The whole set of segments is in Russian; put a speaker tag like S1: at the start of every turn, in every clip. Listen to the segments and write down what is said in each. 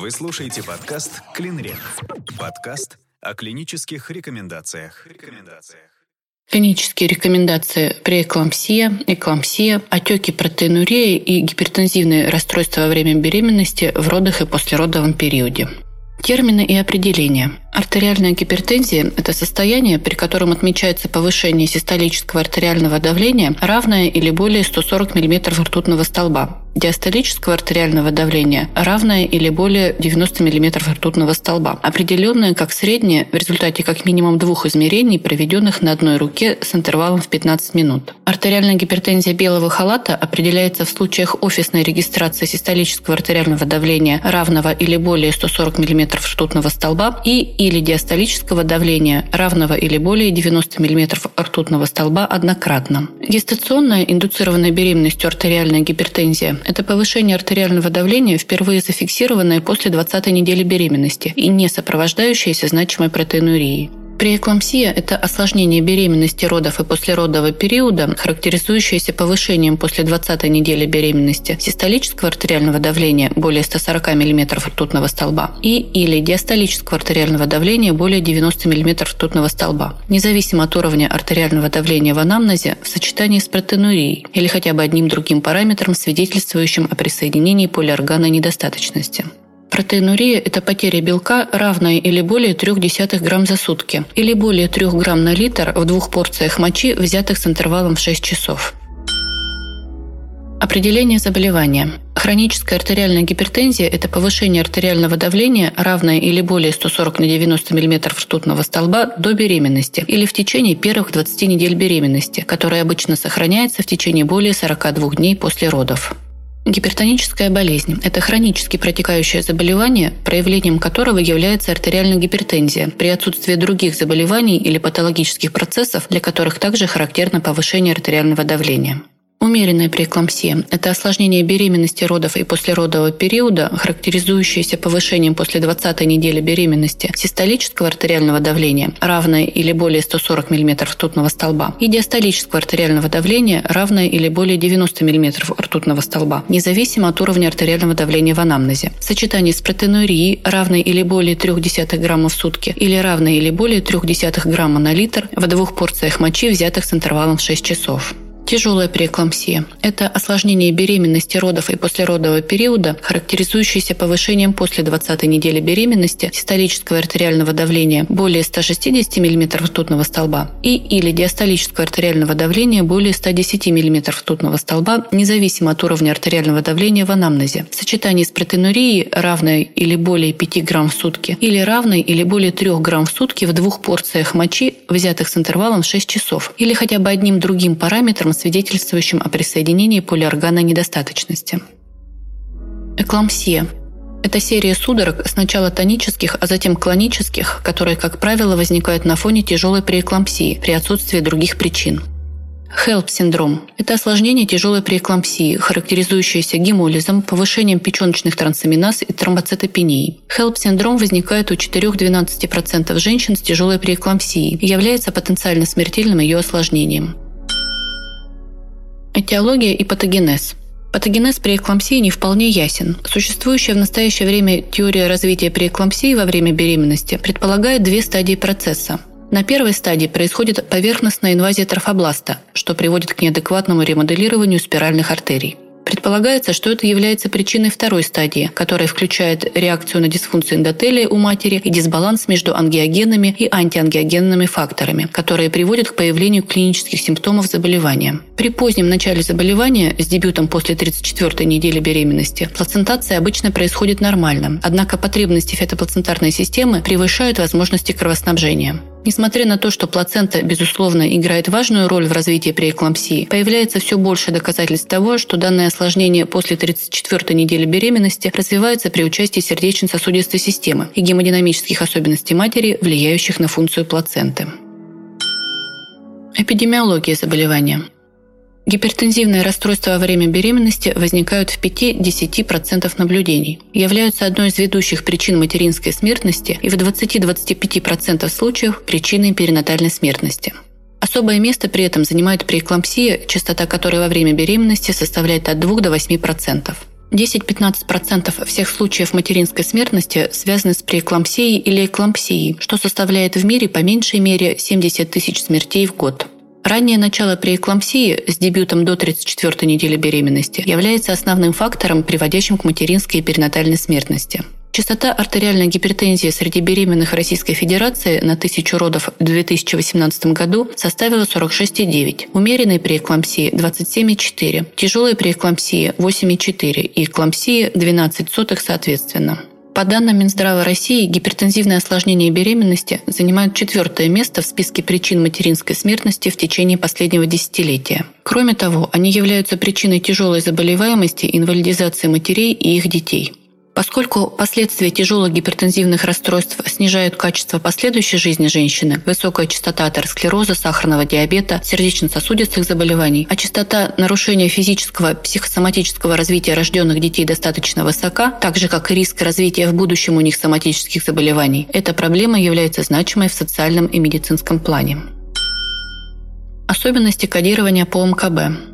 S1: Вы слушаете подкаст «Клинрек». Подкаст о клинических рекомендациях. рекомендациях.
S2: Клинические рекомендации при эклампсия, эклампсия, отеки протеинурии и гипертензивные расстройства во время беременности в родах и послеродовом периоде. Термины и определения. Артериальная гипертензия – это состояние, при котором отмечается повышение систолического артериального давления, равное или более 140 мм ртутного столба, диастолического артериального давления, равное или более 90 мм ртутного столба, определенное как среднее в результате как минимум двух измерений, проведенных на одной руке с интервалом в 15 минут. Артериальная гипертензия белого халата определяется в случаях офисной регистрации систолического артериального давления, равного или более 140 мм ртутного столба и диастолического давления, равного или более 90 мм ртутного столба однократно. Гестационная индуцированная беременностью артериальная гипертензия – это повышение артериального давления, впервые зафиксированное после 20 недели беременности и не сопровождающееся значимой протеинурией. Преэклампсия – это осложнение беременности, родов и послеродового периода, характеризующееся повышением после 20 недели беременности систолического артериального давления более 140 мм ртутного столба и или диастолического артериального давления более 90 мм ртутного столба, независимо от уровня артериального давления в анамнезе в сочетании с протеинурией или хотя бы одним другим параметром, свидетельствующим о присоединении полиорганной недостаточности. Протеинурия – это потеря белка, равная или более 0,3 грамм за сутки, или более 3 грамм на литр в двух порциях мочи, взятых с интервалом в 6 часов. Определение заболевания. Хроническая артериальная гипертензия – это повышение артериального давления, равное или более 140 на 90 мм ртутного столба до беременности или в течение первых 20 недель беременности, которая обычно сохраняется в течение более 42 дней после родов. Гипертоническая болезнь – это хронически протекающее заболевание, проявлением которого является артериальная гипертензия при отсутствии других заболеваний или патологических процессов, для которых также характерно повышение артериального давления. Умеренная преэклампсия – это осложнение беременности, родов и послеродового периода, характеризующееся повышением после 20 недели беременности систолического артериального давления, равное или более 140 мм ртутного столба, и диастолического артериального давления, равное или более 90 мм ртутного столба, независимо от уровня артериального давления в анамнезе. В сочетании с протеинурией, равной или более 0,3 грамма в сутки или равной или более 0,3 грамма на литр в двух порциях мочи, взятых с интервалом в 6 часов. Тяжелая преэклампсия – это осложнение беременности, родов и послеродового периода, характеризующееся повышением после 20 недели беременности систолического артериального давления более 160 мм ртутного столба и или диастолического артериального давления более 110 мм ртутного столба, независимо от уровня артериального давления в анамнезе. В сочетании с протеинурией, равной или более 5 грамм в сутки, или равной или более 3 грамм в сутки в двух порциях мочи, взятых с интервалом в 6 часов, или хотя бы одним другим параметром, свидетельствующим о присоединении полиорганной недостаточности. Эклампсия – это серия судорог сначала тонических, а затем клонических, которые, как правило, возникают на фоне тяжелой преэклампсии при отсутствии других причин. HELP-синдром – это осложнение тяжелой преэклампсии, характеризующееся гемолизом, повышением печеночных трансаминаз и тромбоцитопенией. HELP-синдром возникает у 4-12% женщин с тяжелой преэклампсией и является потенциально смертельным ее осложнением. Этиология и патогенез. Патогенез преэклампсии не вполне ясен. Существующая в настоящее время теория развития преэклампсии во время беременности предполагает две стадии процесса. На первой стадии происходит поверхностная инвазия трофобласта, что приводит к неадекватному ремоделированию спиральных артерий. Предполагается, что это является причиной второй стадии, которая включает реакцию на дисфункцию эндотелия у матери и дисбаланс между ангиогенными и антиангиогенными факторами, которые приводят к появлению клинических симптомов заболевания. При позднем начале заболевания с дебютом после 34 недели беременности плацентация обычно происходит нормально, однако потребности фетоплацентарной системы превышают возможности кровоснабжения. Несмотря на то, что плацента, безусловно, играет важную роль в развитии преэклампсии, появляется все больше доказательств того, что данное осложнение после 34 недели беременности развивается при участии сердечно-сосудистой системы и гемодинамических особенностей матери, влияющих на функцию плаценты. Эпидемиология заболевания. Гипертензивные расстройства во время беременности возникают в 5-10% наблюдений, являются одной из ведущих причин материнской смертности и в 20-25% случаев причиной перинатальной смертности. Особое место при этом занимает преэклампсия, частота которой во время беременности составляет от 2 до 8%. 10-15% всех случаев материнской смертности связаны с преэклампсией или эклампсией, что составляет в мире по меньшей мере 70 тысяч смертей в год. Раннее начало преэклампсии с дебютом до 34 недели беременности является основным фактором, приводящим к материнской и перинатальной смертности. Частота артериальной гипертензии среди беременных Российской Федерации на тысячу родов в 2018 году составила 46,9, умеренной при эклампсии 27,4, тяжелой при эклампсии 8,4 и эклампсии 12 сотых соответственно. По данным Минздрава России, гипертензивные осложнения беременности занимают четвертое место в списке причин материнской смертности в течение последнего десятилетия. Кроме того, они являются причиной тяжелой заболеваемости инвалидизации матерей и их детей. Поскольку последствия тяжелых гипертензивных расстройств снижают качество последующей жизни женщины, высокая частота атеросклероза, сахарного диабета, сердечно-сосудистых заболеваний, а частота нарушения физического, психосоматического развития рожденных детей достаточно высока, так же как и риск развития в будущем у них соматических заболеваний, эта проблема является значимой в социальном и медицинском плане. Особенности кодирования по МКБ.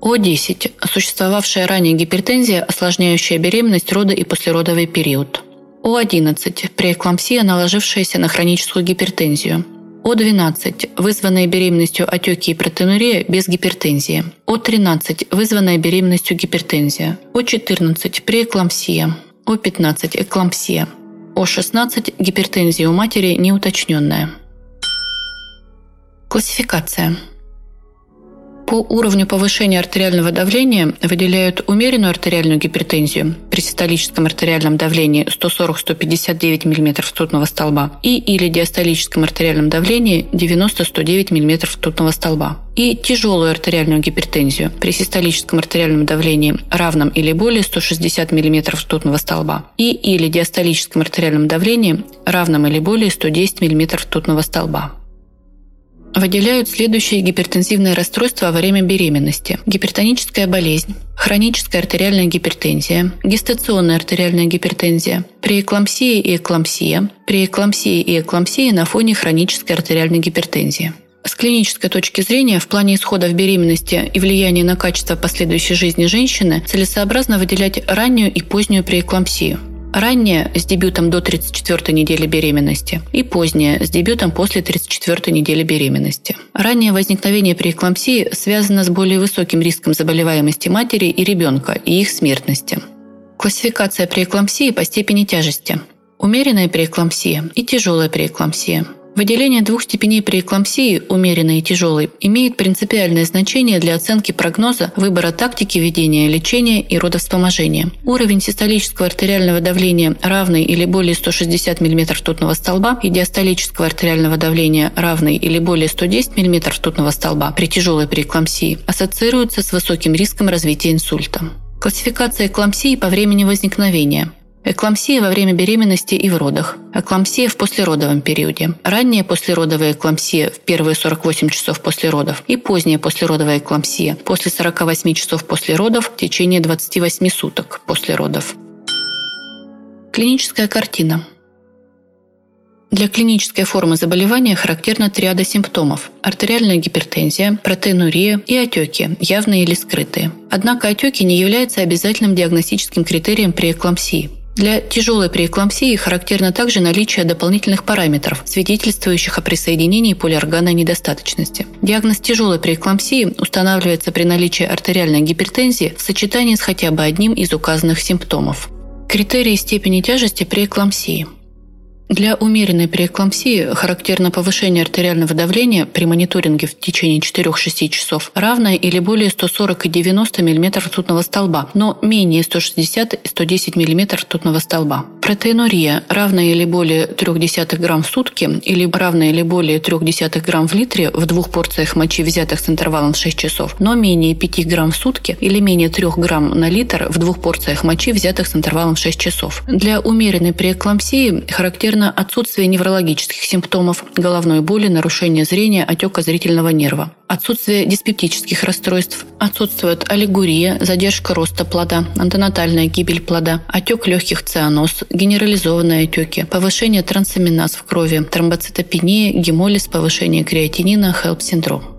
S2: О10. Существовавшая ранее гипертензия, осложняющая беременность, роды и послеродовый период. О11. Преэклампсия, наложившаяся на хроническую гипертензию. О12. Вызванная беременностью отеки и протеинурия без гипертензии. О13. Вызванная беременностью гипертензия. О14. Преэклампсия. О15. Эклампсия. О16. Гипертензия у матери неуточненная. Классификация. По уровню повышения артериального давления выделяют умеренную артериальную гипертензию при систолическом артериальном давлении 140-159 мм ртутного столба и или диастолическом артериальном давлении 90-109 мм ртутного столба. И тяжелую артериальную гипертензию при систолическом артериальном давлении равном или более 160 мм ртутного столба и или диастолическом артериальном давлении равном или более 110 мм ртутного столба выделяют следующие гипертензивные расстройства во время беременности. Гипертоническая болезнь, хроническая артериальная гипертензия, гестационная артериальная гипертензия, преэклампсия и эклампсия, преэклампсия и эклампсия на фоне хронической артериальной гипертензии. С клинической точки зрения, в плане исхода в беременности и влияния на качество последующей жизни женщины целесообразно выделять раннюю и позднюю преэклампсию – Ранняя с дебютом до 34 недели беременности и поздняя с дебютом после 34 недели беременности. Раннее возникновение преэклампсии связано с более высоким риском заболеваемости матери и ребенка и их смертности. Классификация преэклампсии по степени тяжести. Умеренная преэклампсия и тяжелая преэклампсия – Выделение двух степеней преэклампсии, умеренной и тяжелой, имеет принципиальное значение для оценки прогноза выбора тактики ведения лечения и родовспоможения. Уровень систолического артериального давления равный или более 160 мм ртутного столба и диастолического артериального давления равный или более 110 мм ртутного столба при тяжелой преэклампсии ассоциируются с высоким риском развития инсульта. Классификация эклампсии по времени возникновения. Эклампсия во время беременности и в родах. Эклампсия в послеродовом периоде. Ранняя послеродовая эклампсия в первые 48 часов после родов и поздняя послеродовая эклампсия после 48 часов после родов в течение 28 суток после родов. Клиническая картина. Для клинической формы заболевания характерна триада симптомов – артериальная гипертензия, протеинурия и отеки, явные или скрытые. Однако отеки не являются обязательным диагностическим критерием при эклампсии. Для тяжелой преэклампсии характерно также наличие дополнительных параметров, свидетельствующих о присоединении полиорганной недостаточности. Диагноз тяжелой преэклампсии устанавливается при наличии артериальной гипертензии в сочетании с хотя бы одним из указанных симптомов. Критерии степени тяжести преэклампсии – для умеренной преэклампсии характерно повышение артериального давления при мониторинге в течение 4-6 часов, равное или более 140 и 90 мм ртутного столба, но менее 160 и 110 мм ртутного столба. Протеинурия, равная или более 0,3 грамм в сутки или равная или более 0,3 грамм в литре в двух порциях мочи, взятых с интервалом в 6 часов, но менее 5 грамм в сутки или менее 3 грамм на литр в двух порциях мочи, взятых с интервалом в 6 часов. Для умеренной преэклампсии характерно характерно отсутствие неврологических симптомов, головной боли, нарушения зрения, отека зрительного нерва. Отсутствие диспептических расстройств. Отсутствует аллегурия, задержка роста плода, антенатальная гибель плода, отек легких цианоз, генерализованные отеки, повышение трансаминаз в крови, тромбоцитопения, гемолиз, повышение креатинина, хелп-синдром.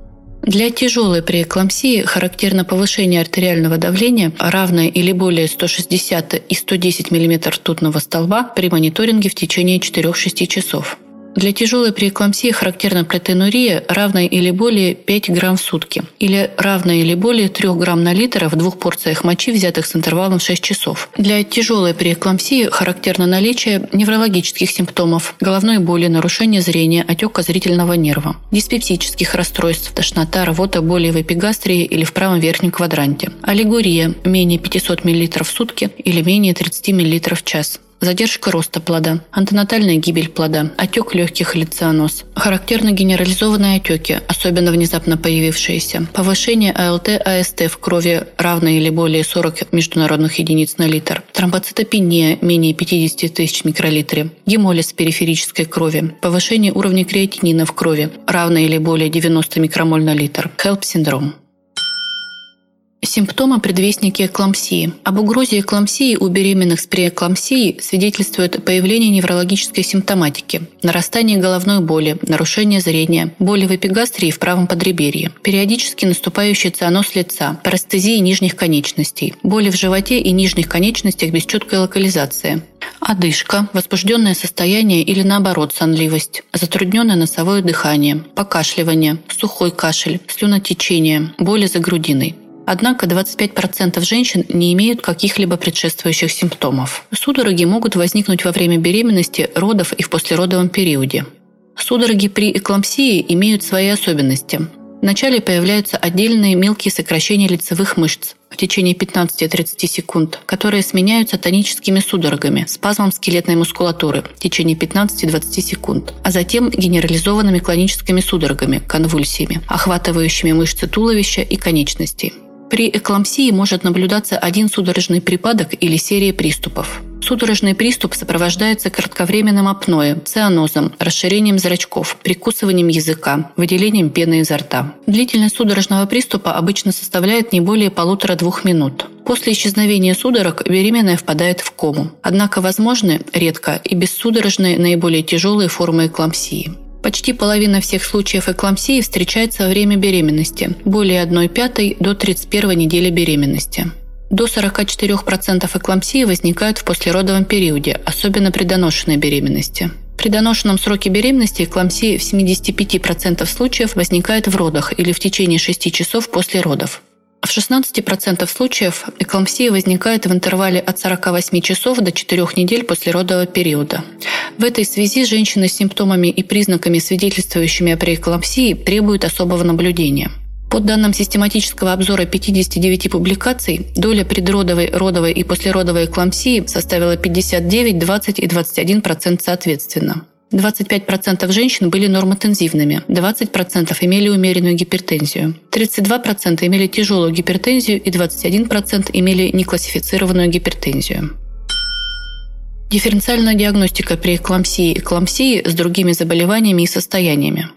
S2: Для тяжелой преэклампсии характерно повышение артериального давления, равное или более 160 и 110 мм ртутного столба при мониторинге в течение 4-6 часов. Для тяжелой преэклампсии характерна протеинурия, равная или более 5 грамм в сутки, или равная или более 3 грамм на литр в двух порциях мочи, взятых с интервалом 6 часов. Для тяжелой преэклампсии характерно наличие неврологических симптомов, головной боли, нарушение зрения, отека зрительного нерва, диспепсических расстройств, тошнота, рвота, боли в эпигастрии или в правом верхнем квадранте, аллегория менее 500 мл в сутки или менее 30 мл в час, задержка роста плода, антенатальная гибель плода, отек легких или цианоз. Характерны генерализованные отеки, особенно внезапно появившиеся, повышение АЛТ-АСТ в крови равное или более 40 международных единиц на литр, тромбоцитопения менее 50 тысяч микролитре, гемолиз периферической крови, повышение уровня креатинина в крови равное или более 90 микромоль на литр, HELP-синдром. Симптомы предвестники эклампсии. Об угрозе эклампсии у беременных с преэклампсией свидетельствует появление неврологической симптоматики, нарастание головной боли, нарушение зрения, боли в эпигастрии в правом подреберье, периодически наступающий цианоз лица, парестезии нижних конечностей, боли в животе и нижних конечностях без четкой локализации, Одышка, возбужденное состояние или наоборот сонливость, затрудненное носовое дыхание, покашливание, сухой кашель, слюнотечение, боли за грудиной. Однако 25% женщин не имеют каких-либо предшествующих симптомов. Судороги могут возникнуть во время беременности, родов и в послеродовом периоде. Судороги при эклампсии имеют свои особенности. Вначале появляются отдельные мелкие сокращения лицевых мышц в течение 15-30 секунд, которые сменяются тоническими судорогами, спазмом скелетной мускулатуры в течение 15-20 секунд, а затем генерализованными клоническими судорогами, конвульсиями, охватывающими мышцы туловища и конечностей. При эклампсии может наблюдаться один судорожный припадок или серия приступов. Судорожный приступ сопровождается кратковременным апноэ, цианозом, расширением зрачков, прикусыванием языка, выделением пены изо рта. Длительность судорожного приступа обычно составляет не более полутора-двух минут. После исчезновения судорог беременная впадает в кому. Однако возможны, редко, и бессудорожные наиболее тяжелые формы эклампсии. Почти половина всех случаев эклампсии встречается во время беременности, более 1 пятой до 31 недели беременности. До 44% эклампсии возникают в послеродовом периоде, особенно при доношенной беременности. При доношенном сроке беременности эклампсия в 75% случаев возникает в родах или в течение 6 часов после родов. В 16% случаев эклампсия возникает в интервале от 48 часов до 4 недель после родового периода. В этой связи женщины с симптомами и признаками, свидетельствующими о преэклампсии, требуют особого наблюдения. По данным систематического обзора 59 публикаций, доля предродовой, родовой и послеродовой эклампсии составила 59, 20 и 21% соответственно. 25% женщин были нормотензивными, 20% имели умеренную гипертензию, 32% имели тяжелую гипертензию и 21% имели неклассифицированную гипертензию. Дифференциальная диагностика при эклампсии и эклампсии с другими заболеваниями и состояниями.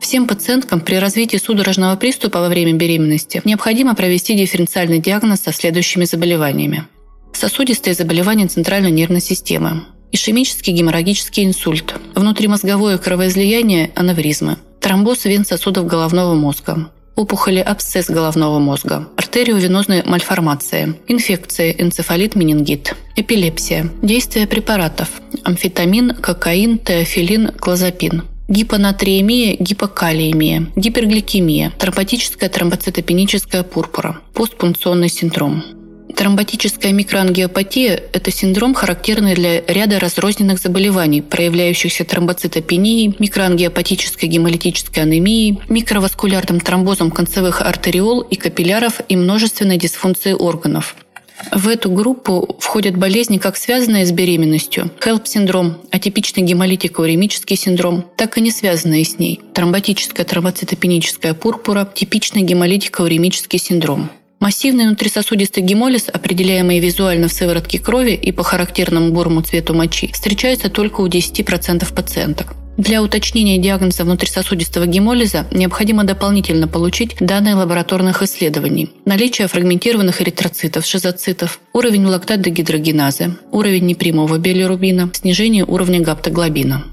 S2: Всем пациенткам при развитии судорожного приступа во время беременности необходимо провести дифференциальный диагноз со следующими заболеваниями. Сосудистые заболевания центральной нервной системы, ишемический геморрагический инсульт, внутримозговое кровоизлияние, аневризмы, тромбоз вен сосудов головного мозга, опухоли абсцесс головного мозга, артериовенозная мальформация, инфекция, энцефалит, менингит, эпилепсия, действие препаратов, амфетамин, кокаин, теофилин, клозапин, гипонатриемия, гипокалиемия, гипергликемия, тромботическая тромбоцитопеническая пурпура, постпункционный синдром. Тромботическая микроангиопатия – это синдром, характерный для ряда разрозненных заболеваний, проявляющихся тромбоцитопенией, микроангиопатической гемолитической анемией, микроваскулярным тромбозом концевых артериол и капилляров и множественной дисфункцией органов. В эту группу входят болезни, как связанные с беременностью, HELP-синдром, атипичный гемолитико-уремический синдром, так и не связанные с ней, тромботическая тромбоцитопеническая пурпура, типичный гемолитико-уремический синдром. Массивный внутрисосудистый гемолиз, определяемый визуально в сыворотке крови и по характерному бурому цвету мочи, встречается только у 10% пациенток. Для уточнения диагноза внутрисосудистого гемолиза необходимо дополнительно получить данные лабораторных исследований. Наличие фрагментированных эритроцитов, шизоцитов, уровень лактат-дегидрогеназы, уровень непрямого билирубина, снижение уровня гаптоглобина.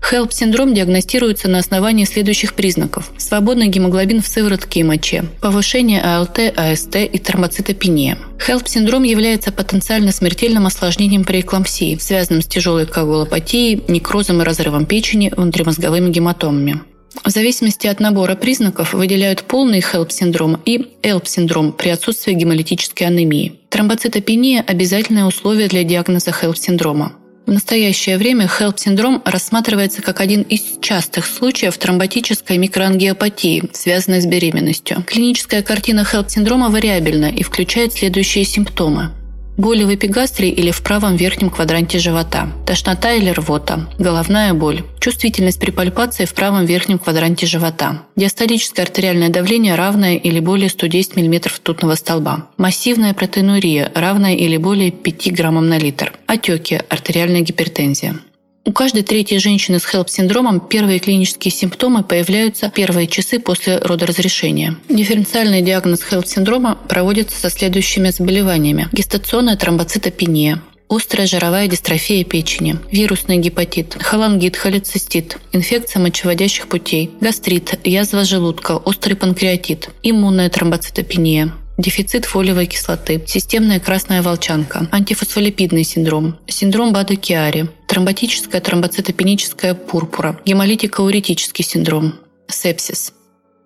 S2: HELP-синдром диагностируется на основании следующих признаков. Свободный гемоглобин в сыворотке и моче, повышение АЛТ, АСТ и тромбоцитопения. HELP-синдром является потенциально смертельным осложнением при эклампсии, связанным с тяжелой коагулопатией, некрозом и разрывом печени, внутримозговыми гематомами. В зависимости от набора признаков выделяют полный HELP-синдром и ELP-синдром при отсутствии гемолитической анемии. Тромбоцитопения – обязательное условие для диагноза HELP-синдрома. В настоящее время HELP-синдром рассматривается как один из частых случаев тромботической микроангиопатии, связанной с беременностью. Клиническая картина HELP-синдрома вариабельна и включает следующие симптомы. Боли в эпигастрии или в правом верхнем квадранте живота. Тошнота или рвота. Головная боль. Чувствительность при пальпации в правом верхнем квадранте живота. Диастолическое артериальное давление равное или более 110 мм ртутного столба. Массивная протеинурия равная или более 5 граммам на литр. Отеки, артериальная гипертензия. У каждой третьей женщины с HELP-синдромом первые клинические симптомы появляются первые часы после родоразрешения. Дифференциальный диагноз HELP-синдрома проводится со следующими заболеваниями. Гестационная тромбоцитопения, острая жировая дистрофия печени, вирусный гепатит, холангит, холецистит, инфекция мочеводящих путей, гастрит, язва желудка, острый панкреатит, иммунная тромбоцитопения, дефицит фолиевой кислоты, системная красная волчанка, антифосфолипидный синдром, синдром Бада-Киари, тромботическая тромбоцитопеническая пурпура, гемолитико-уретический синдром, сепсис.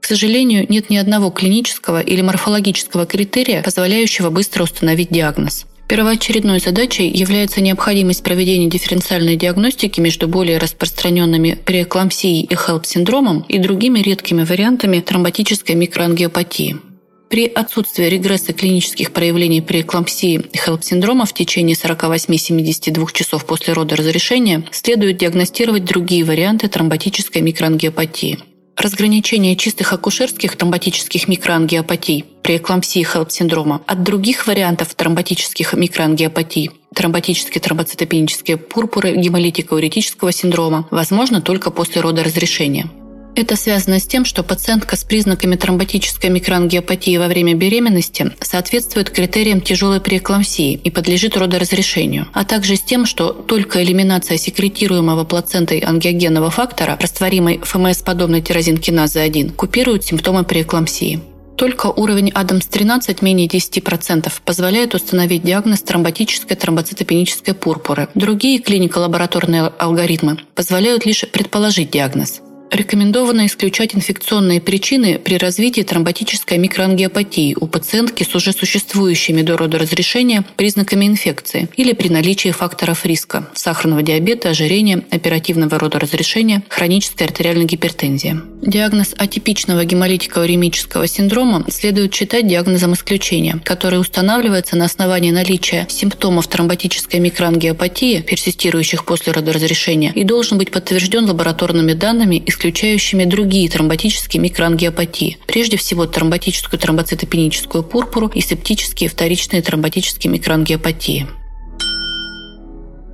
S2: К сожалению, нет ни одного клинического или морфологического критерия, позволяющего быстро установить диагноз. Первоочередной задачей является необходимость проведения дифференциальной диагностики между более распространенными преэклампсией и HELP-синдромом и другими редкими вариантами тромботической микроангиопатии. При отсутствии регресса клинических проявлений при эклампсии и HELP-синдрома в течение 48-72 часов после рода разрешения следует диагностировать другие варианты тромботической микроангиопатии. Разграничение чистых акушерских тромботических микроангиопатий при эклампсии HELP-синдрома от других вариантов тромботических микроангиопатий тромботические тромбоцитопенические пурпуры гемолитико-уретического синдрома возможно только после рода разрешения. Это связано с тем, что пациентка с признаками тромботической микроангиопатии во время беременности соответствует критериям тяжелой преэклампсии и подлежит родоразрешению, а также с тем, что только элиминация секретируемого плацентой ангиогенного фактора, растворимой ФМС-подобной тирозинкиназы 1, купирует симптомы преэклампсии. Только уровень АДАМС-13 менее 10% позволяет установить диагноз тромботической тромбоцитопенической пурпуры. Другие клинико-лабораторные алгоритмы позволяют лишь предположить диагноз. Рекомендовано исключать инфекционные причины при развитии тромботической микроангиопатии у пациентки с уже существующими до рода разрешения признаками инфекции или при наличии факторов риска – сахарного диабета, ожирения, оперативного рода разрешения, хронической артериальной гипертензии. Диагноз атипичного гемолитико-уремического синдрома следует считать диагнозом исключения, который устанавливается на основании наличия симптомов тромботической микроангиопатии, персистирующих после родоразрешения, и должен быть подтвержден лабораторными данными исключения исключающими другие тромботические микроангиопатии, прежде всего тромботическую тромбоцитопеническую пурпуру и септические вторичные тромботические микроангиопатии.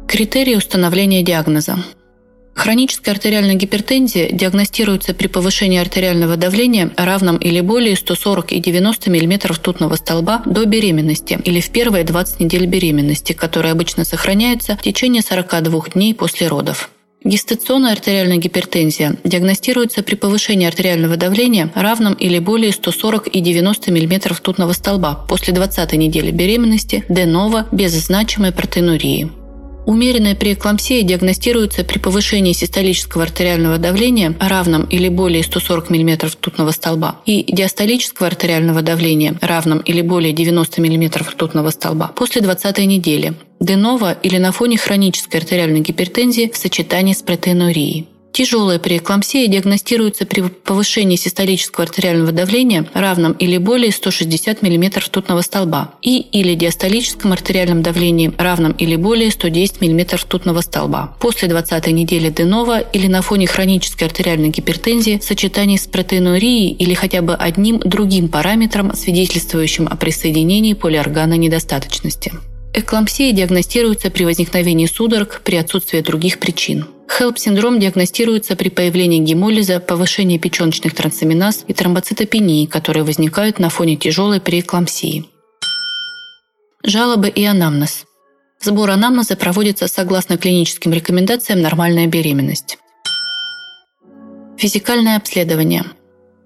S2: Критерии установления диагноза. Хроническая артериальная гипертензия диагностируется при повышении артериального давления, равном или более 140 и 90 мм ртутного столба до беременности или в первые 20 недель беременности, которая обычно сохраняется в течение 42 дней после родов. Гестационная артериальная гипертензия диагностируется при повышении артериального давления, равном или более 140 и 90 мм ртутного столба после 20 недели беременности, де ново, без значимой протеинурии. Умеренная преэклампсия диагностируется при повышении систолического артериального давления, равном или более 140 мм ртутного столба, и диастолического артериального давления, равном или более 90 мм ртутного столба, после 20 недели, Денова или на фоне хронической артериальной гипертензии в сочетании с протеинурией. Тяжелая преэклампсия диагностируется при повышении систолического артериального давления, равном или более 160 мм ртутного столба, и или диастолическом артериальном давлении, равном или более 110 мм ртутного столба. После 20 недели денова или на фоне хронической артериальной гипертензии в сочетании с протеинурией или хотя бы одним другим параметром, свидетельствующим о присоединении полиорганной недостаточности. Эклампсия диагностируется при возникновении судорог при отсутствии других причин. HELP-синдром диагностируется при появлении гемолиза, повышении печеночных трансаминаз и тромбоцитопении, которые возникают на фоне тяжелой преэклампсии. Жалобы и анамнез. Сбор анамнеза проводится согласно клиническим рекомендациям «Нормальная беременность». Физикальное обследование.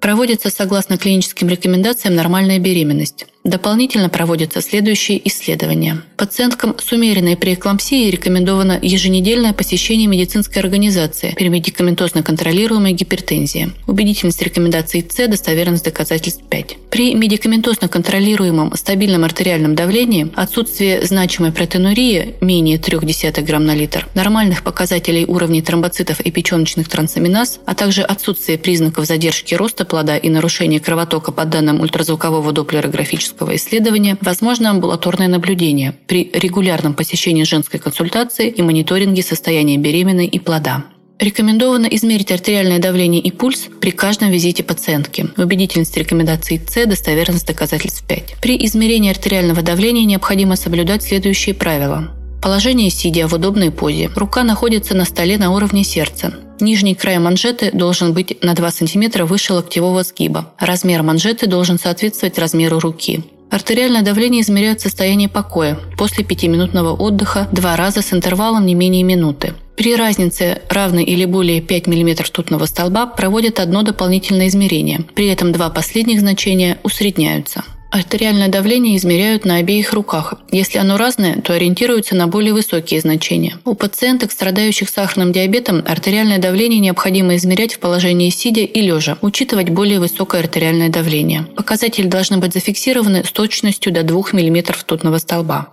S2: Проводится согласно клиническим рекомендациям нормальная беременность. Дополнительно проводятся следующие исследования. Пациенткам с умеренной преэклампсией рекомендовано еженедельное посещение медицинской организации при медикаментозно контролируемой гипертензии. Убедительность рекомендаций С, достоверность доказательств 5. При медикаментозно контролируемом стабильном артериальном давлении, отсутствие значимой протеинурии менее 0,3 грамм на литр, нормальных показателей уровней тромбоцитов и печеночных трансаминаз, а также отсутствие признаков задержки роста плода и нарушения кровотока по данным ультразвукового доплерографического клинического исследования возможно амбулаторное наблюдение при регулярном посещении женской консультации и мониторинге состояния беременной и плода. Рекомендовано измерить артериальное давление и пульс при каждом визите пациентки. Убедительность рекомендаций С, достоверность доказательств 5. При измерении артериального давления необходимо соблюдать следующие правила. Положение сидя в удобной позе. Рука находится на столе на уровне сердца. Нижний край манжеты должен быть на 2 см выше локтевого сгиба. Размер манжеты должен соответствовать размеру руки. Артериальное давление измеряет состояние покоя после 5-минутного отдыха два раза с интервалом не менее минуты. При разнице равной или более 5 мм ртутного столба проводят одно дополнительное измерение. При этом два последних значения усредняются. Артериальное давление измеряют на обеих руках. Если оно разное, то ориентируются на более высокие значения. У пациенток, страдающих сахарным диабетом, артериальное давление необходимо измерять в положении сидя и лежа, учитывать более высокое артериальное давление. Показатели должны быть зафиксированы с точностью до 2 мм ртутного столба.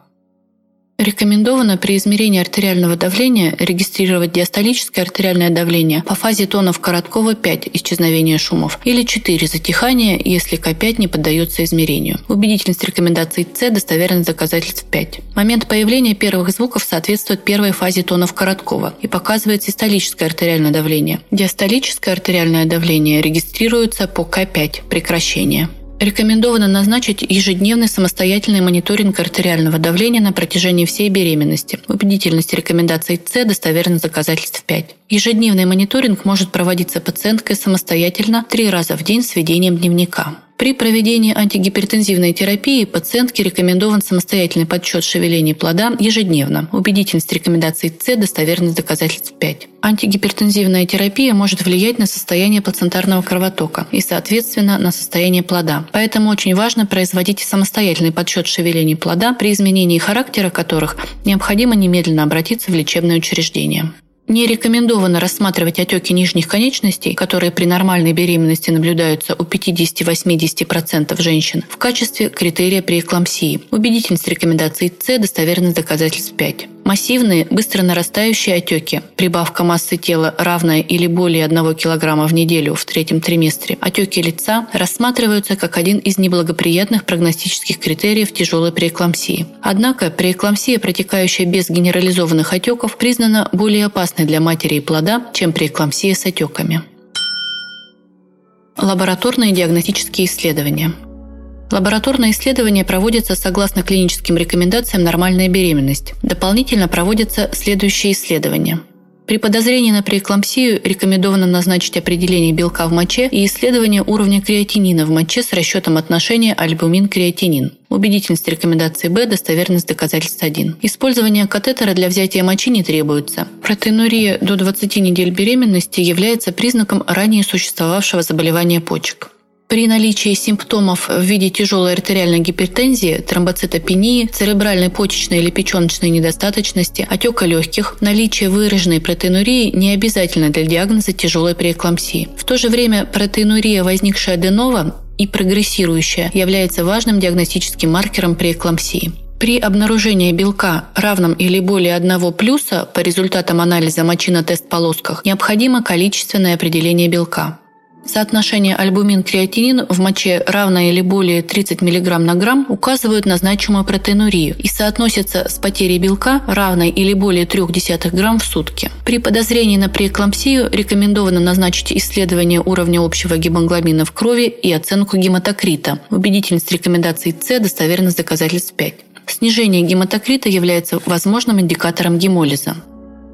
S2: Рекомендовано при измерении артериального давления регистрировать диастолическое артериальное давление по фазе тонов Короткова 5 исчезновения шумов или 4 затихания, если К5 не поддается измерению. Убедительность рекомендаций С, достоверность доказательств 5. Момент появления первых звуков соответствует первой фазе тонов Короткова и показывает систолическое артериальное давление. Диастолическое артериальное давление регистрируется по К5 прекращение. Рекомендовано назначить ежедневный самостоятельный мониторинг артериального давления на протяжении всей беременности. Убедительность рекомендаций С, достоверность доказательств 5. Ежедневный мониторинг может проводиться пациенткой самостоятельно три раза в день с ведением дневника. При проведении антигипертензивной терапии пациентке рекомендован самостоятельный подсчет шевелений плода ежедневно. Убедительность рекомендаций С, достоверность доказательств 5. Антигипертензивная терапия может влиять на состояние плацентарного кровотока и, соответственно, на состояние плода. Поэтому очень важно производить самостоятельный подсчет шевелений плода, при изменении характера которых необходимо немедленно обратиться в лечебное учреждение. Не рекомендовано рассматривать отеки нижних конечностей, которые при нормальной беременности наблюдаются у 50-80% женщин, в качестве критерия при эклампсии. Убедительность рекомендаций С, достоверность доказательств 5. Массивные, быстро нарастающие отеки, прибавка массы тела равная или более 1 кг в неделю в третьем триместре, отеки лица рассматриваются как один из неблагоприятных прогностических критериев тяжелой преэклампсии. Однако преэклампсия, протекающая без генерализованных отеков, признана более опасной для матери и плода, чем преэклампсия с отеками. Лабораторные диагностические исследования. Лабораторные исследования проводятся согласно клиническим рекомендациям «Нормальная беременность». Дополнительно проводятся следующие исследования – при подозрении на преэклампсию рекомендовано назначить определение белка в моче и исследование уровня креатинина в моче с расчетом отношения альбумин-креатинин. Убедительность рекомендации Б, достоверность доказательств 1. Использование катетера для взятия мочи не требуется. Протеинурия до 20 недель беременности является признаком ранее существовавшего заболевания почек. При наличии симптомов в виде тяжелой артериальной гипертензии, тромбоцитопении, церебральной почечной или печеночной недостаточности, отека легких, наличие выраженной протеинурии не обязательно для диагноза тяжелой преэклампсии. В то же время протеинурия, возникшая аденова и прогрессирующая, является важным диагностическим маркером преэклампсии. При обнаружении белка равном или более одного плюса по результатам анализа мочи на тест-полосках необходимо количественное определение белка. Соотношение альбумин-креатинин в моче равное или более 30 мг на грамм указывают на значимую протеинурию и соотносятся с потерей белка равной или более 0,3 грамм в сутки. При подозрении на преэклампсию рекомендовано назначить исследование уровня общего гемоглобина в крови и оценку гематокрита. Убедительность рекомендаций С, достоверность доказательств 5. Снижение гематокрита является возможным индикатором гемолиза.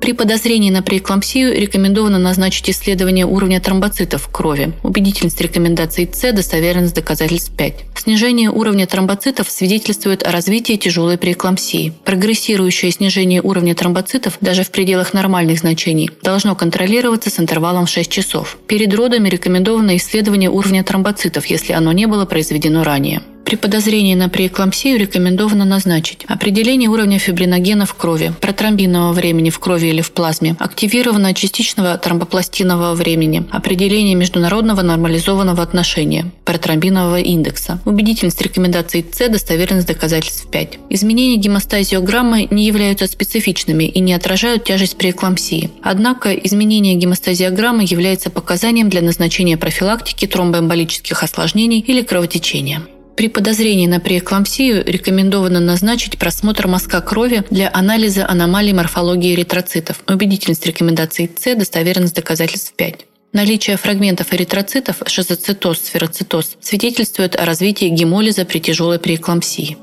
S2: При подозрении на преэклампсию рекомендовано назначить исследование уровня тромбоцитов в крови. Убедительность рекомендаций С, достоверность доказательств 5. Снижение уровня тромбоцитов свидетельствует о развитии тяжелой преэклампсии. Прогрессирующее снижение уровня тромбоцитов даже в пределах нормальных значений должно контролироваться с интервалом 6 часов. Перед родами рекомендовано исследование уровня тромбоцитов, если оно не было произведено ранее. При подозрении на преэклампсию рекомендовано назначить определение уровня фибриногена в крови, протромбинового времени в крови или в плазме, активированного частичного тромбопластинового времени, определение международного нормализованного отношения, протромбинового индекса, убедительность рекомендаций С, достоверность доказательств 5. Изменения гемостазиограммы не являются специфичными и не отражают тяжесть преэклампсии. Однако изменение гемостазиограммы является показанием для назначения профилактики тромбоэмболических осложнений или кровотечения. При подозрении на преэклампсию рекомендовано назначить просмотр мазка крови для анализа аномалий морфологии эритроцитов. Убедительность рекомендаций С, достоверность доказательств 5. Наличие фрагментов эритроцитов, шизоцитоз, сфероцитоз свидетельствует о развитии гемолиза при тяжелой преэклампсии.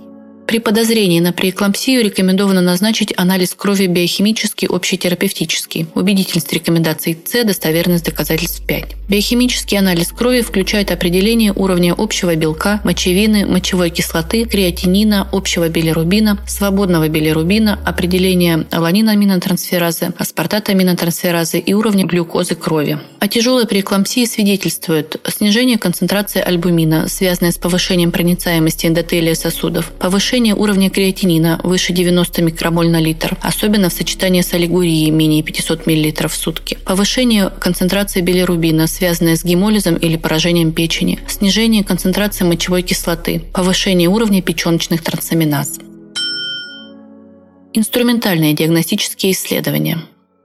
S2: При подозрении на преэклампсию рекомендовано назначить анализ крови биохимический, общетерапевтический. Убедительность рекомендаций С, достоверность доказательств 5. Биохимический анализ крови включает определение уровня общего белка, мочевины, мочевой кислоты, креатинина, общего билирубина, свободного билирубина, определение аланинаминотрансферазы, аспартатаминотрансферазы и уровня глюкозы крови. О тяжелой преэклампсии свидетельствует снижение концентрации альбумина, связанное с повышением проницаемости эндотелия сосудов, повышение повышение уровня креатинина выше 90 микромоль на литр, особенно в сочетании с олигурией менее 500 мл в сутки. Повышение концентрации билирубина, связанное с гемолизом или поражением печени. Снижение концентрации мочевой кислоты. Повышение уровня печеночных трансаминаз. Инструментальные диагностические исследования.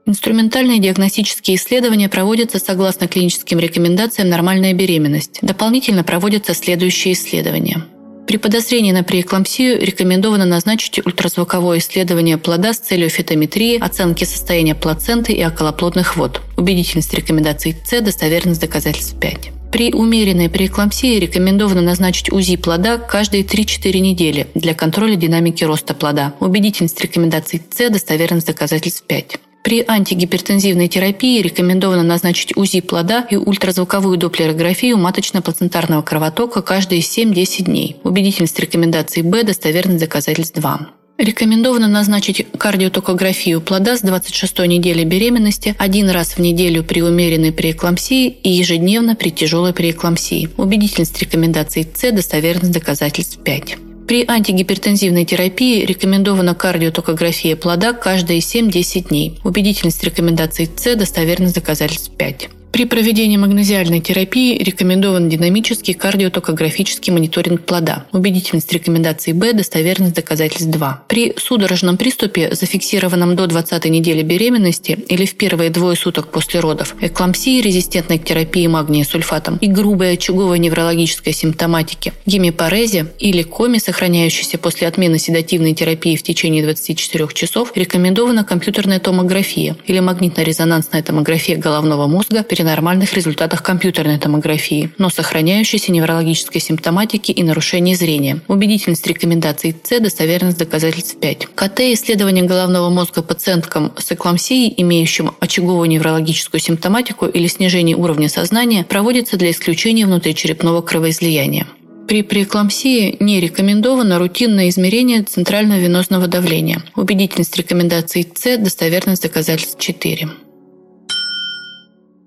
S2: Инструментальные диагностические исследования проводятся согласно клиническим рекомендациям «Нормальная беременность». Дополнительно проводятся следующие исследования. При подозрении на преэклампсию рекомендовано назначить ультразвуковое исследование плода с целью фитометрии, оценки состояния плаценты и околоплодных вод. Убедительность рекомендаций С, достоверность доказательств 5. При умеренной преэклампсии рекомендовано назначить УЗИ плода каждые 3-4 недели для контроля динамики роста плода. Убедительность рекомендаций С, достоверность доказательств 5. При антигипертензивной терапии рекомендовано назначить УЗИ плода и ультразвуковую доплерографию маточно-плацентарного кровотока каждые 7-10 дней. Убедительность рекомендаций Б, достоверность доказательств 2. Рекомендовано назначить кардиотокографию плода с 26 недели беременности один раз в неделю при умеренной преэклампсии и ежедневно при тяжелой преэклампсии. Убедительность рекомендаций С, достоверность доказательств 5. При антигипертензивной терапии рекомендована кардиотокография плода каждые 7-10 дней. Убедительность рекомендаций С, достоверность доказательств 5. При проведении магнезиальной терапии рекомендован динамический кардиотокографический мониторинг плода. Убедительность рекомендаций Б, достоверность доказательств 2. При судорожном приступе, зафиксированном до 20 недели беременности или в первые двое суток после родов, эклампсии, резистентной к терапии магния сульфатом и грубой очаговой неврологической симптоматики, гемипарезе или коме, сохраняющейся после отмены седативной терапии в течение 24 часов, рекомендована компьютерная томография или магнитно-резонансная томография головного мозга при нормальных результатах компьютерной томографии, но сохраняющейся неврологической симптоматики и нарушении зрения. Убедительность рекомендаций С, достоверность доказательств 5. КТ исследование головного мозга пациенткам с эклампсией, имеющим очаговую неврологическую симптоматику или снижение уровня сознания, проводится для исключения внутричерепного кровоизлияния. При преэклампсии не рекомендовано рутинное измерение центрального венозного давления. Убедительность рекомендаций С, достоверность доказательств 4.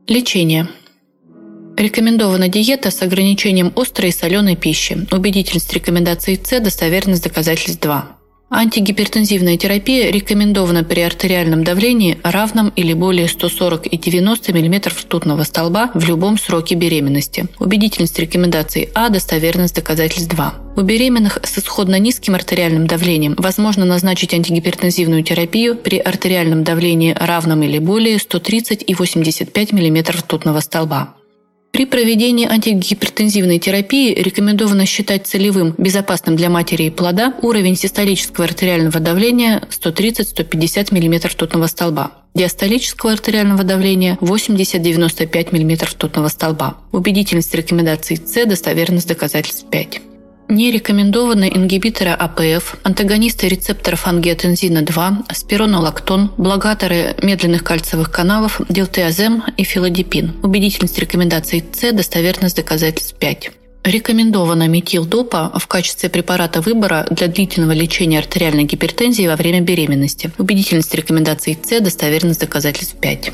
S2: Лечение. Рекомендована диета с ограничением острой и соленой пищи. Убедительность рекомендаций С, достоверность доказательств 2. Антигипертензивная терапия рекомендована при артериальном давлении равном или более 140 и 90 мм ртутного столба в любом сроке беременности. Убедительность рекомендаций А, достоверность доказательств 2. У беременных с исходно низким артериальным давлением возможно назначить антигипертензивную терапию при артериальном давлении равном или более 130 и 85 мм ртутного столба. При проведении антигипертензивной терапии рекомендовано считать целевым, безопасным для матери и плода уровень систолического артериального давления 130-150 мм ртутного столба диастолического артериального давления 80-95 мм ртутного столба. Убедительность рекомендаций С, достоверность доказательств 5. Не рекомендованы ингибиторы АПФ, антагонисты рецепторов ангиотензина-2, спиронолактон, блокаторы медленных кальциевых каналов, дилтеазем и филодипин. Убедительность рекомендаций С, достоверность доказательств 5. Рекомендована метилдопа в качестве препарата выбора для длительного лечения артериальной гипертензии во время беременности. Убедительность рекомендаций С, достоверность доказательств 5.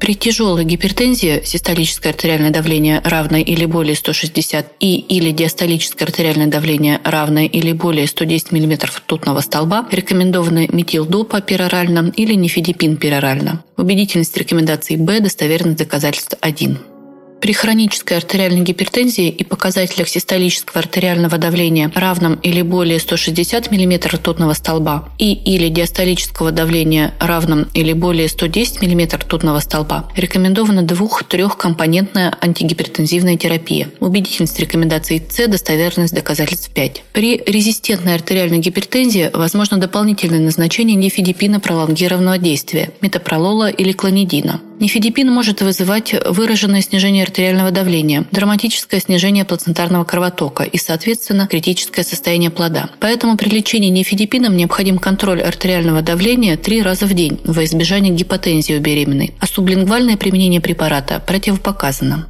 S2: При тяжелой гипертензии систолическое артериальное давление равное или более 160 и или диастолическое артериальное давление равное или более 110 мм ртутного столба рекомендованы метилдопа перорально или нефидипин перорально. Убедительность рекомендаций Б, достоверность доказательств 1. При хронической артериальной гипертензии и показателях систолического артериального давления равном или более 160 мм ртутного столба и или диастолического давления равном или более 110 мм ртутного столба рекомендована двух-трехкомпонентная антигипертензивная терапия. Убедительность рекомендаций С, достоверность доказательств 5. При резистентной артериальной гипертензии возможно дополнительное назначение нефидипина пролонгированного действия, метапролола или клонидина. Нефидипин может вызывать выраженное снижение артериального давления, драматическое снижение плацентарного кровотока и, соответственно, критическое состояние плода. Поэтому при лечении нефидипином необходим контроль артериального давления три раза в день во избежание гипотензии у беременной, а сублингвальное применение препарата противопоказано.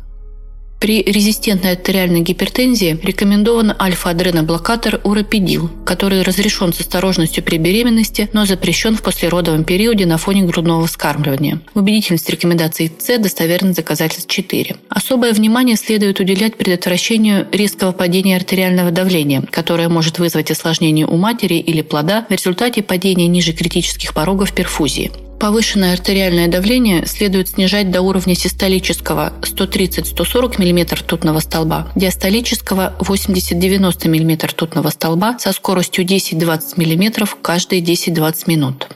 S2: При резистентной артериальной гипертензии рекомендован альфа-адреноблокатор урапидил, который разрешен с осторожностью при беременности, но запрещен в послеродовом периоде на фоне грудного вскармливания. Убедительность рекомендаций С, достоверность доказательств 4. Особое внимание следует уделять предотвращению резкого падения артериального давления, которое может вызвать осложнение у матери или плода в результате падения ниже критических порогов перфузии. Повышенное артериальное давление следует снижать до уровня систолического 130-140 мм ртутного столба, диастолического 80-90 мм ртутного столба со скоростью 10-20 мм каждые 10-20 минут.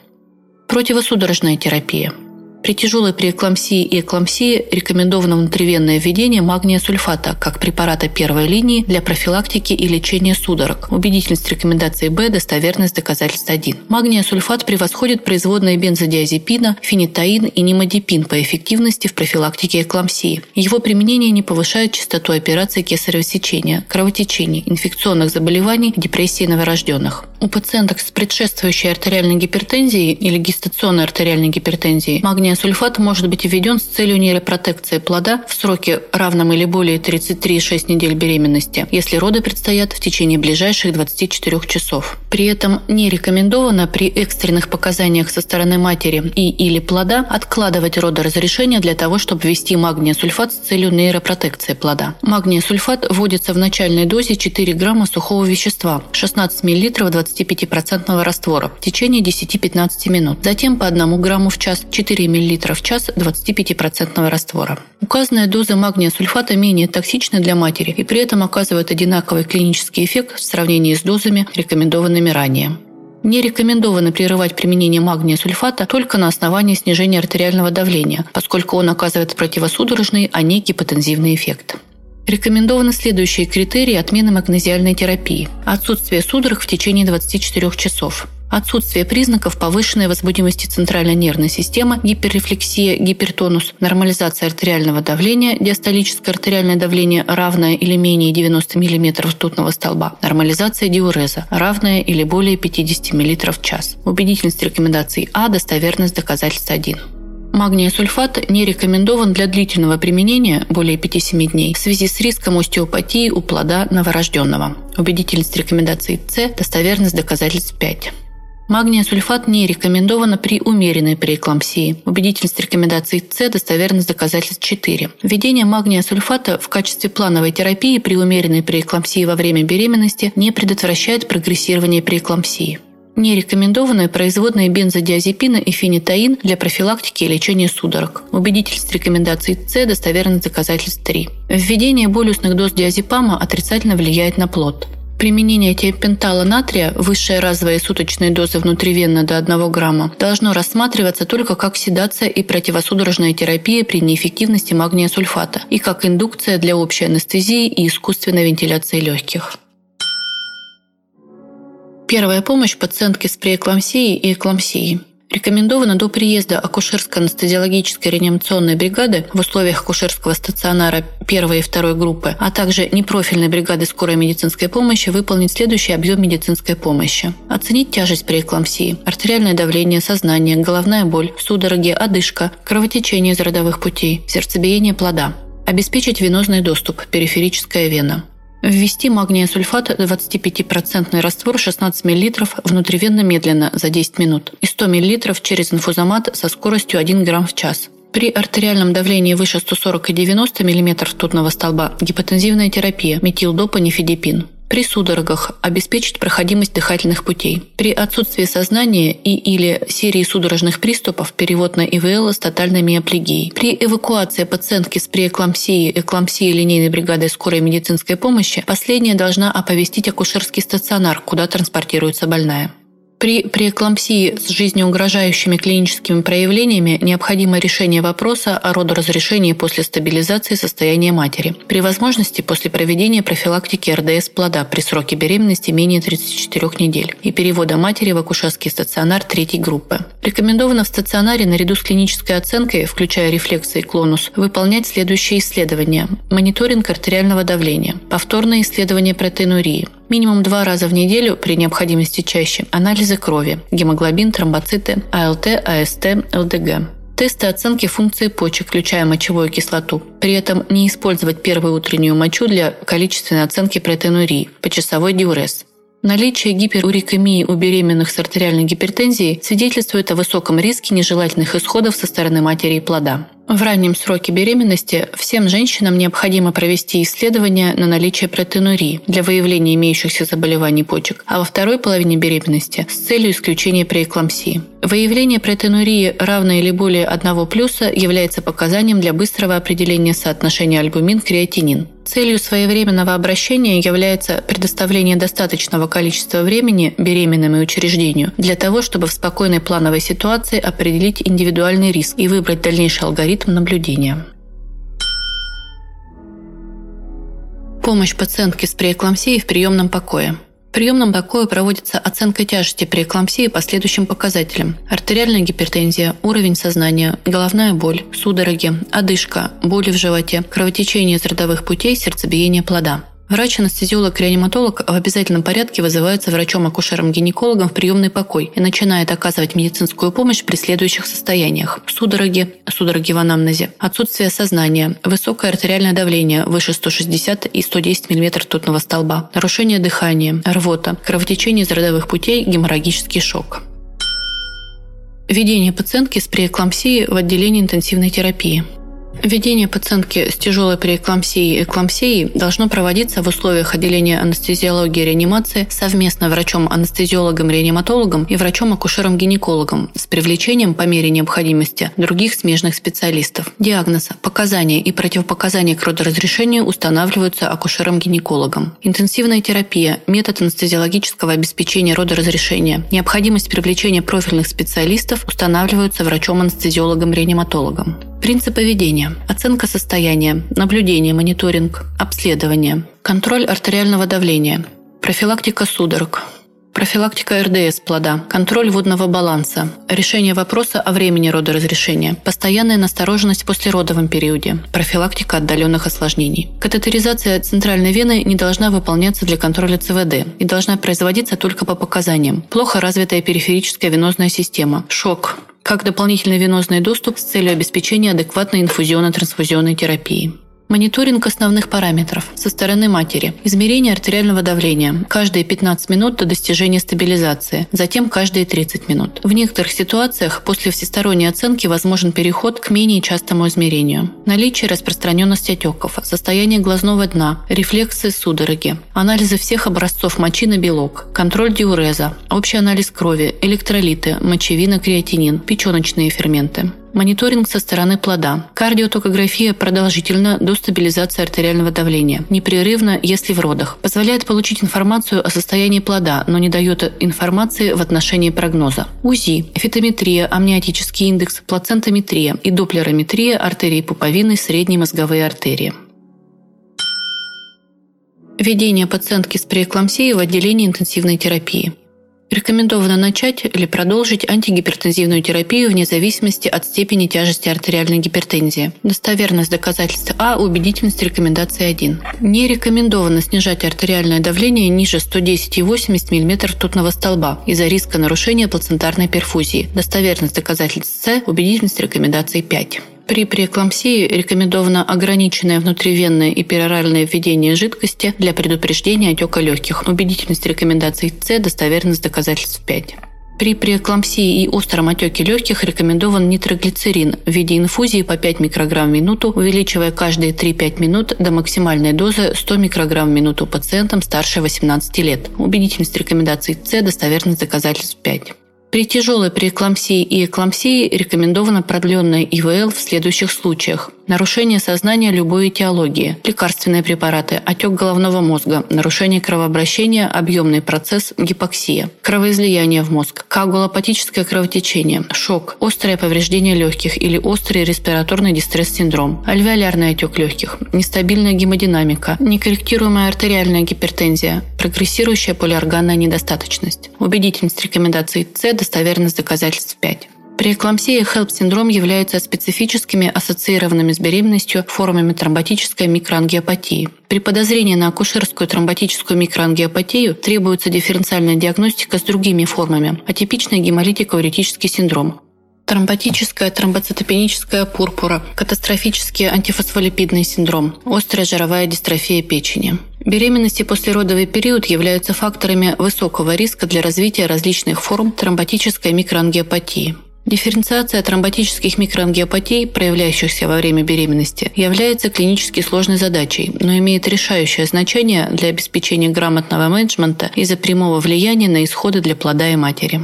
S2: Противосудорожная терапия – при тяжелой преэклампсии и эклампсии рекомендовано внутривенное введение магния сульфата как препарата первой линии для профилактики и лечения судорог. Убедительность рекомендации Б, достоверность доказательств 1. Магния сульфат превосходит производные бензодиазепина, фенитаин и нимодипин по эффективности в профилактике эклампсии. Его применение не повышает частоту операций кесарево сечения, кровотечений, инфекционных заболеваний, депрессии новорожденных. У пациенток с предшествующей артериальной гипертензией или гестационной артериальной гипертензией магния сульфат может быть введен с целью нейропротекции плода в сроке равном или более 33,6 недель беременности, если роды предстоят в течение ближайших 24 часов. При этом не рекомендовано при экстренных показаниях со стороны матери и или плода откладывать родоразрешение для того, чтобы ввести магния сульфат с целью нейропротекции плода. Магния сульфат вводится в начальной дозе 4 грамма сухого вещества, 16 мл 20 25% раствора в течение 10-15 минут. Затем по 1 грамму в час 4 мл в час 25% раствора. Указанная доза магния сульфата менее токсична для матери и при этом оказывает одинаковый клинический эффект в сравнении с дозами, рекомендованными ранее. Не рекомендовано прерывать применение магния сульфата только на основании снижения артериального давления, поскольку он оказывает противосудорожный, а не гипотензивный эффект. Рекомендованы следующие критерии отмены магнезиальной терапии. Отсутствие судорог в течение 24 часов. Отсутствие признаков повышенной возбудимости центральной нервной системы, гиперрефлексия, гипертонус, нормализация артериального давления, диастолическое артериальное давление равное или менее 90 мм ртутного столба, нормализация диуреза, равная или более 50 мл в час. Убедительность рекомендаций А, достоверность доказательств 1. Магния сульфат не рекомендован для длительного применения более 5-7 дней в связи с риском остеопатии у плода новорожденного. Убедительность рекомендаций С, достоверность доказательств 5. Магния сульфат не рекомендована при умеренной преэклампсии. Убедительность рекомендаций С, достоверность доказательств 4. Введение магния сульфата в качестве плановой терапии при умеренной преэклампсии во время беременности не предотвращает прогрессирование преэклампсии. Не рекомендованы производные бензодиазепина и фенитаин для профилактики и лечения судорог. Убедительность рекомендаций С, достоверность доказательств 3. Введение болюсных доз диазепама отрицательно влияет на плод. Применение тиопентала натрия, высшая разовая суточная доза внутривенно до 1 грамма, должно рассматриваться только как седация и противосудорожная терапия при неэффективности магния сульфата и как индукция для общей анестезии и искусственной вентиляции легких. Первая помощь пациентке с преэклампсией и эклампсией. Рекомендовано до приезда акушерско-анестезиологической реанимационной бригады в условиях акушерского стационара первой и второй группы, а также непрофильной бригады скорой медицинской помощи выполнить следующий объем медицинской помощи. Оценить тяжесть при эклампсии, артериальное давление, сознание, головная боль, судороги, одышка, кровотечение из родовых путей, сердцебиение плода. Обеспечить венозный доступ, периферическая вена. Ввести магния сульфат 25% раствор 16 мл внутривенно медленно за 10 минут и 100 мл через инфузомат со скоростью 1 грамм в час. При артериальном давлении выше 140 и 90 мм ртутного столба гипотензивная терапия метилдопанифидипин. При судорогах обеспечить проходимость дыхательных путей. При отсутствии сознания и или серии судорожных приступов перевод на ИВЛ с тотальной миоплегией. При эвакуации пациентки с преэклампсией, эклампсией линейной бригадой скорой медицинской помощи последняя должна оповестить акушерский стационар, куда транспортируется больная. При преэклампсии с жизнеугрожающими клиническими проявлениями необходимо решение вопроса о родоразрешении после стабилизации состояния матери. При возможности после проведения профилактики РДС плода при сроке беременности менее 34 недель и перевода матери в акушерский стационар третьей группы. Рекомендовано в стационаре наряду с клинической оценкой, включая рефлексы и клонус, выполнять следующие исследования. Мониторинг артериального давления, повторное исследование протеинурии, минимум два раза в неделю, при необходимости чаще, анализы крови, гемоглобин, тромбоциты, АЛТ, АСТ, ЛДГ. Тесты оценки функции почек, включая мочевую кислоту. При этом не использовать первую утреннюю мочу для количественной оценки протеинурии, почасовой диурез. Наличие гиперурикемии у беременных с артериальной гипертензией свидетельствует о высоком риске нежелательных исходов со стороны матери и плода. В раннем сроке беременности всем женщинам необходимо провести исследование на наличие протеинурии для выявления имеющихся заболеваний почек, а во второй половине беременности с целью исключения преэклампсии. Выявление протеинурии равно или более одного плюса является показанием для быстрого определения соотношения альбумин-креатинин. Целью своевременного обращения является предоставление достаточного количества времени беременным и учреждению для того, чтобы в спокойной плановой ситуации определить индивидуальный риск и выбрать дальнейший алгоритм наблюдения. Помощь пациентке с преэклампсией в приемном покое – приемном покое проводится оценка тяжести при эклампсии по следующим показателям. Артериальная гипертензия, уровень сознания, головная боль, судороги, одышка, боли в животе, кровотечение из родовых путей, сердцебиение плода. Врач-анестезиолог-реаниматолог в обязательном порядке вызывается врачом-акушером-гинекологом в приемный покой и начинает оказывать медицинскую помощь при следующих состояниях. Судороги, судороги в анамнезе, отсутствие сознания, высокое артериальное давление выше 160 и 110 мм ртутного столба, нарушение дыхания, рвота, кровотечение из родовых путей, геморрагический шок. Введение пациентки с преэклампсией в отделении интенсивной терапии. Введение пациентки с тяжелой преэклампсией и эклампсией должно проводиться в условиях отделения анестезиологии и реанимации совместно врачом-анестезиологом-реаниматологом и врачом-акушером-гинекологом с привлечением по мере необходимости других смежных специалистов. Диагноз, показания и противопоказания к родоразрешению устанавливаются акушером-гинекологом. Интенсивная терапия, метод анестезиологического обеспечения родоразрешения, необходимость привлечения профильных специалистов устанавливаются врачом-анестезиологом-реаниматологом. Принципы ведения. Оценка состояния, наблюдение, мониторинг, обследование, контроль артериального давления, профилактика судорог, профилактика РДС плода, контроль водного баланса, решение вопроса о времени родоразрешения, постоянная настороженность в послеродовом периоде, профилактика отдаленных осложнений. Катетеризация центральной вены не должна выполняться для контроля ЦВД и должна производиться только по показаниям. Плохо развитая периферическая венозная система, шок, как дополнительный венозный доступ с целью обеспечения адекватной инфузионно-трансфузионной терапии. Мониторинг основных параметров со стороны матери. Измерение артериального давления каждые 15 минут до достижения стабилизации, затем каждые 30 минут. В некоторых ситуациях после всесторонней оценки возможен переход к менее частому измерению. Наличие распространенности отеков, состояние глазного дна, рефлексы судороги, анализы всех образцов мочи на белок, контроль диуреза, общий анализ крови, электролиты, мочевина, креатинин, печеночные ферменты. Мониторинг со стороны плода. Кардиотокография продолжительна до стабилизации артериального давления. Непрерывно, если в родах. Позволяет получить информацию о состоянии плода, но не дает информации в отношении прогноза. УЗИ, фитометрия, амниотический индекс, плацентометрия и доплерометрия артерии пуповины, средней мозговой артерии. Введение пациентки с преэклампсией в отделении интенсивной терапии. Рекомендовано начать или продолжить антигипертензивную терапию вне зависимости от степени тяжести артериальной гипертензии. Достоверность доказательства А, убедительность рекомендации 1. Не рекомендовано снижать артериальное давление ниже 110,80 мм ртутного столба из-за риска нарушения плацентарной перфузии. Достоверность доказательств С, убедительность рекомендации 5. При преэклампсии рекомендовано ограниченное внутривенное и пероральное введение жидкости для предупреждения отека легких. Убедительность рекомендаций С, достоверность доказательств 5. При преэклампсии и остром отеке легких рекомендован нитроглицерин в виде инфузии по 5 микрограмм в минуту, увеличивая каждые 3-5 минут до максимальной дозы 100 микрограмм в минуту пациентам старше 18 лет. Убедительность рекомендаций С, достоверность доказательств 5. При тяжелой преэклампсии и эклампсии рекомендована продленная ИВЛ в следующих случаях. Нарушение сознания любой этиологии, лекарственные препараты, отек головного мозга, нарушение кровообращения, объемный процесс, гипоксия, кровоизлияние в мозг, коагулопатическое кровотечение, шок, острое повреждение легких или острый респираторный дистресс-синдром, альвеолярный отек легких, нестабильная гемодинамика, некорректируемая артериальная гипертензия, прогрессирующая полиорганная недостаточность. Убедительность рекомендаций С достоверность доказательств 5. При эклампсии HELP-синдром являются специфическими ассоциированными с беременностью формами тромботической микроангиопатии. При подозрении на акушерскую тромботическую микроангиопатию требуется дифференциальная диагностика с другими формами – атипичный гемолитико-уретический синдром, тромботическая тромбоцитопеническая пурпура, катастрофический антифосфолипидный синдром, острая жировая дистрофия печени. Беременность и послеродовый период являются факторами высокого риска для развития различных форм тромботической микроангиопатии. Дифференциация тромботических микроангиопатий, проявляющихся во время беременности, является клинически сложной задачей, но имеет решающее значение для обеспечения грамотного менеджмента из-за прямого влияния на исходы для плода и матери.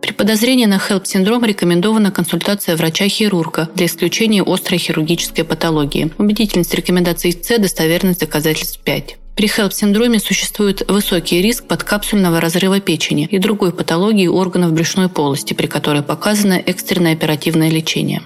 S2: При подозрении на HELP-синдром рекомендована консультация врача-хирурга для исключения острой хирургической патологии. Убедительность рекомендаций С, достоверность доказательств 5. При HELP-синдроме существует высокий риск подкапсульного разрыва печени и другой патологии органов брюшной полости, при которой показано экстренное оперативное лечение.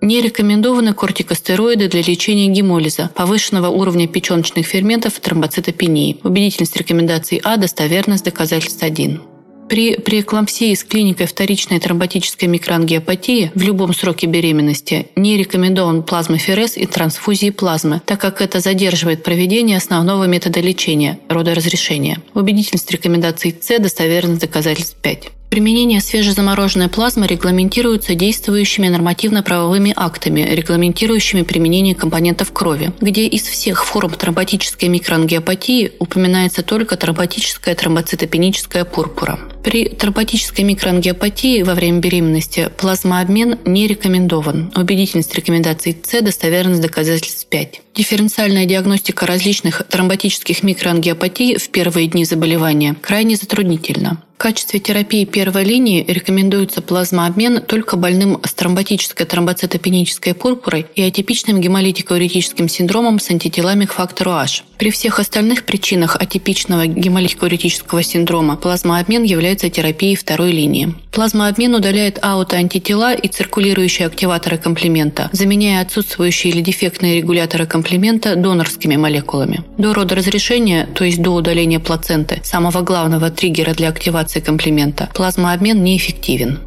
S2: Не рекомендованы кортикостероиды для лечения гемолиза, повышенного уровня печеночных ферментов и тромбоцитопении. Убедительность рекомендаций А, достоверность доказательств 1. При преэклампсии с клиникой вторичной тромботической микроангиопатии в любом сроке беременности не рекомендован плазмоферез и трансфузии плазмы, так как это задерживает проведение основного метода лечения – родоразрешения. Убедительность рекомендаций С, достоверность доказательств 5. Применение свежезамороженной плазмы регламентируется действующими нормативно-правовыми актами, регламентирующими применение компонентов крови, где из всех форм тромботической микроангиопатии упоминается только тромботическая тромбоцитопеническая пурпура. При тромботической микроангиопатии во время беременности плазмообмен не рекомендован. Убедительность рекомендаций С, достоверность доказательств 5. Дифференциальная диагностика различных тромботических микроангиопатий в первые дни заболевания крайне затруднительна. Качестве терапии первой линии рекомендуется плазмообмен только больным с тромботической тромбоцитопенической пурпурой и атипичным гемолитико-уретическим синдромом с антителами к фактору H. При всех остальных причинах атипичного гемолитико-уретического синдрома плазмообмен является терапией второй линии. Плазмообмен удаляет аутоантитела и циркулирующие активаторы комплемента, заменяя отсутствующие или дефектные регуляторы комплемента донорскими молекулами. До разрешения, то есть до удаления плаценты, самого главного триггера для активации комплемента, плазмообмен неэффективен.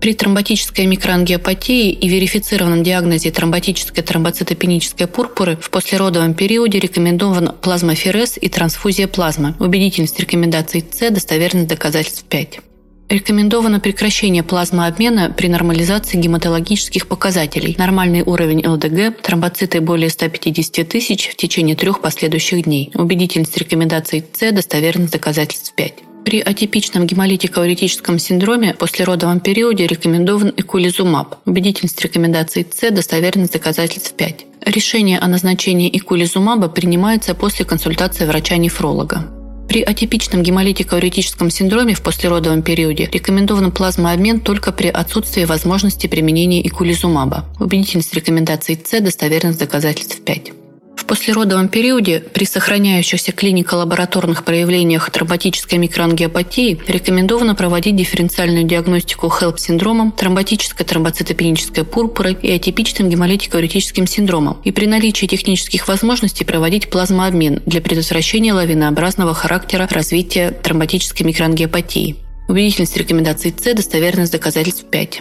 S2: При тромботической микроангиопатии и верифицированном диагнозе тромботической тромбоцитопенической пурпуры в послеродовом периоде рекомендован плазмоферез и трансфузия плазмы. Убедительность рекомендаций С, достоверность доказательств 5. Рекомендовано прекращение плазмообмена при нормализации гематологических показателей. Нормальный уровень ЛДГ, тромбоциты более 150 тысяч в течение трех последующих дней. Убедительность рекомендаций С, достоверность доказательств 5. При атипичном гемолитико-уретическом синдроме после родовом периоде рекомендован экулизумаб. Убедительность рекомендаций С, достоверность доказательств 5. Решение о назначении экулизумаба принимается после консультации врача-нефролога. При атипичном гемолитико-уретическом синдроме в послеродовом периоде рекомендован плазмообмен только при отсутствии возможности применения экулизумаба. Убедительность рекомендаций С, достоверность доказательств 5. В послеродовом периоде при сохраняющихся клинико-лабораторных проявлениях тромботической микроангиопатии рекомендовано проводить дифференциальную диагностику HELP-синдромом, тромботической тромбоцитопенической пурпурой и атипичным гемолитико-уретическим синдромом и при наличии технических возможностей проводить плазмообмен для предотвращения лавинообразного характера развития тромботической микроангиопатии. Убедительность рекомендаций С, достоверность доказательств 5.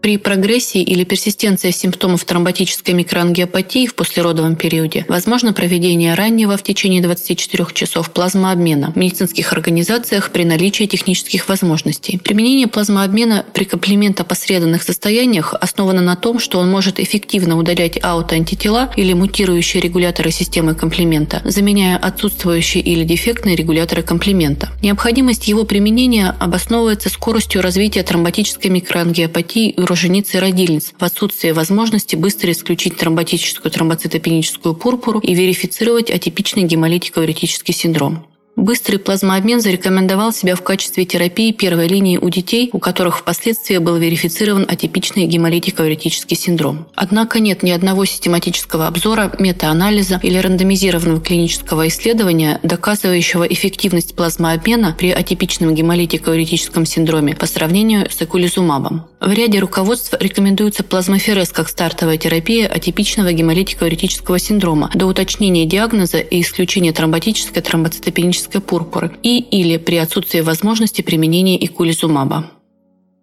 S2: При прогрессии или персистенции симптомов тромботической микроангиопатии в послеродовом периоде возможно проведение раннего в течение 24 часов плазмообмена в медицинских организациях при наличии технических возможностей. Применение плазмообмена при комплементопосредованных состояниях основано на том, что он может эффективно удалять аутоантитела или мутирующие регуляторы системы комплемента, заменяя отсутствующие или дефектные регуляторы комплемента. Необходимость его применения обосновывается скоростью развития тромботической микроангиопатии у рожениц и родильниц в отсутствие возможности быстро исключить тромботическую тромбоцитопеническую пурпуру и верифицировать атипичный гемолитико-уретический синдром. Быстрый плазмообмен зарекомендовал себя в качестве терапии первой линии у детей, у которых впоследствии был верифицирован атипичный гемолитико-уретический синдром. Однако нет ни одного систематического обзора, метаанализа или рандомизированного клинического исследования, доказывающего эффективность плазмообмена при атипичном гемолитико-уретическом синдроме по сравнению с экулизумабом. В ряде руководств рекомендуется плазмоферез как стартовая терапия атипичного гемолитико-уретического синдрома до уточнения диагноза и исключения тромботической тромбоцитопенической пурпуры и или при отсутствии возможности применения икулизумаба.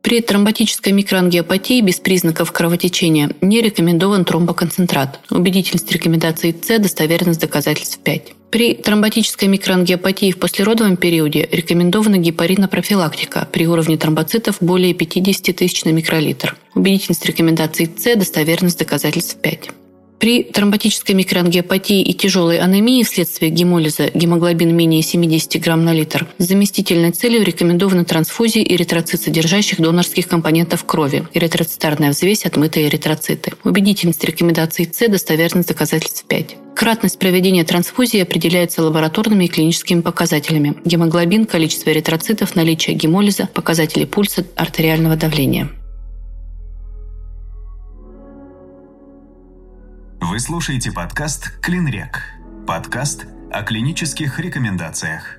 S2: При тромботической микроангиопатии без признаков кровотечения не рекомендован тромбоконцентрат. Убедительность рекомендации С, достоверность доказательств 5. При тромботической микроангиопатии в послеродовом периоде рекомендована гепаринопрофилактика при уровне тромбоцитов более 50 тысяч на микролитр. Убедительность рекомендации С, достоверность доказательств 5. При тромботической микроангиопатии и тяжелой анемии вследствие гемолиза гемоглобин менее 70 грамм на литр заместительной целью рекомендованы трансфузии эритроцит, содержащих донорских компонентов крови, эритроцитарная взвесь, отмытые эритроциты. Убедительность рекомендаций С, достоверность доказательств 5. Кратность проведения трансфузии определяется лабораторными и клиническими показателями. Гемоглобин, количество эритроцитов, наличие гемолиза, показатели пульса, артериального давления.
S1: Вы слушаете подкаст «Клинрек». Подкаст о клинических рекомендациях.